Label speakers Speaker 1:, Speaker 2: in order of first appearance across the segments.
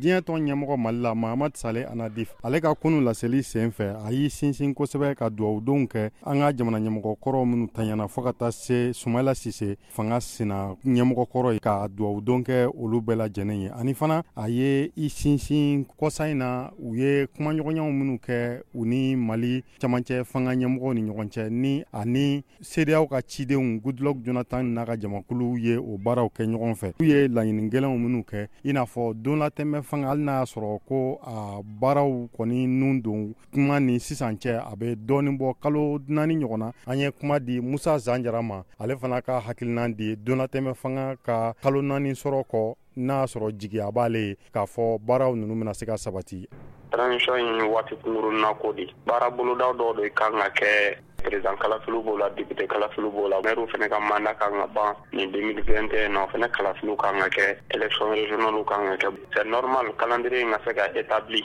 Speaker 1: diɲɛ tɔn ɲɛmɔgɔ mali la mahamad sale anadif ale ka kunu laseli sen fɛ a y'i sinsin kosɛbɛ ka duwawudenw kɛ an ka jamana ɲɛmɔgɔ kɔrɔ minnu tanyana fɔɔ ka taa se sumayila sise fanga sina ɲɛmɔgɔ kɔrɔ ye ka duwawudon kɛ olu bɛɛ lajɛnnen ye ani fana a ye i sinsin kɔsa in na u ye kumaɲɔgɔnyaw minnu kɛ u ni mali camancɛ fanga ɲɛmɔgɔw ni ɲɔgɔn cɛ ni ani seereyaw ka cidenw goodluck jonathan n'a ka jamakuluw ye o baaraw kɛ ɲɔgɔn fɛ u ye laɲini gɛlɛnw minnu kɛ i n'a fɔ donlatɛmɛ fanga hali n'a y'a sɔrɔ ko a baaraw kɔni nun don kuma ni sisan cɛ a bɛ dɔɔnin bɔ kalo naani ɲɔgɔn na an ye kuma di musa zanjara ma ale fana ka hakilinan di donlatɛmɛ fanga ka kalo naani sɔrɔ kɔ n'a y'a sɔrɔ jigiya b'ale ye k'a fɔ baaraw ninnu bɛna se ka sabati
Speaker 2: transition in ye waati kunkurunna ko de ye baara bolodaw dɔw de kan ka kɛ président kalafiliw b'o la député kalafiliw b'o la maire fana ka manda kan ka ban nin 2021 na o fana kalafiliw kan ka kɛ élection régionale kan ka kɛ c'est normal calendrier in ka se ka établi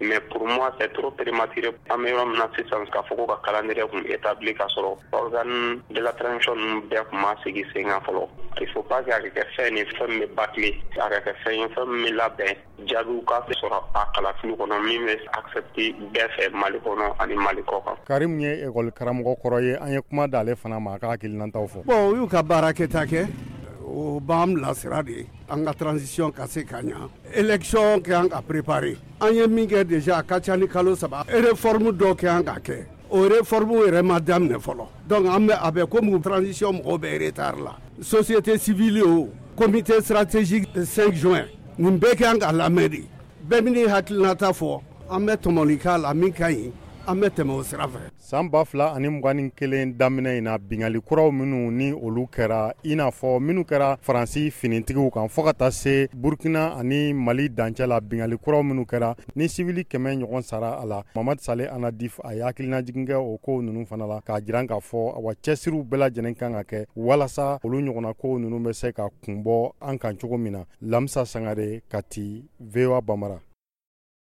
Speaker 2: mɛ purma tɛ to perepmatiere an bɛ yɔrɔ min sisan ka fɔ ka kalan nɛgɛ tun e ta ka sɔrɔ bakarijan dalatrec ninnu bɛɛ tun ma sigi sen kan fɔlɔ a fɔ ba a kɛ fɛn ni fɛn bɛ ba tile a ka kɛ fɛn ye fɛn min labɛn jaabiw ka bɛ sɔrɔ a kalafili kɔnɔ min bɛ asɛte bɛɛ fɛ mali kɔnɔ ani mali kɔ kan
Speaker 1: kari min ye ekɔli karamɔgɔ kɔrɔ ye an ye kuma dalenale fana ma a ka hakilikilinata fɔ
Speaker 3: u y'u ka baara kɛ ta kɛ o b'an bilasira de ye an ka transition ka se ka ɲa election kɛ an ka prepare an ye min kɛ deja a ka ca ni kalo saba reforme dɔ kɛ an ka kɛ o reforme yɛrɛ ma daminɛ fɔlɔ donc an bɛ a bɛ komi transition mɔgɔw bɛ retard la société civile o comité stratégique 5 juin nin bɛɛ kɛ an ka lamɛn de bɛɛ bɛ n'i hakilinata fɔ an bɛ tɔmɔli k'a la min ka ɲi an bɛ tɛmɛ o sira fɛ
Speaker 1: san ba fila ani mugan ni kelen daminɛ in na bingali kuraw minnu ni olu kɛra i n'a fɔ minnu kɛra faransi finitigiw kan fɔɔ ka taa se burukina ani mali dancɛ la bingali kuraw minnu kɛra ni sibili kɛmɛ ɲɔgɔn sara a la mamad sale anadif a ye hakilinajigin kɛ o koow ninnu fana la k'a jiran k'a fɔ awa cɛsiriw bɛɛ lajɛlen kan ka kɛ walasa olu ɲɔgɔnna koow ninnu bɛ se ka kunbɔ an kan cogo min na lamisa sangare kati voa bamara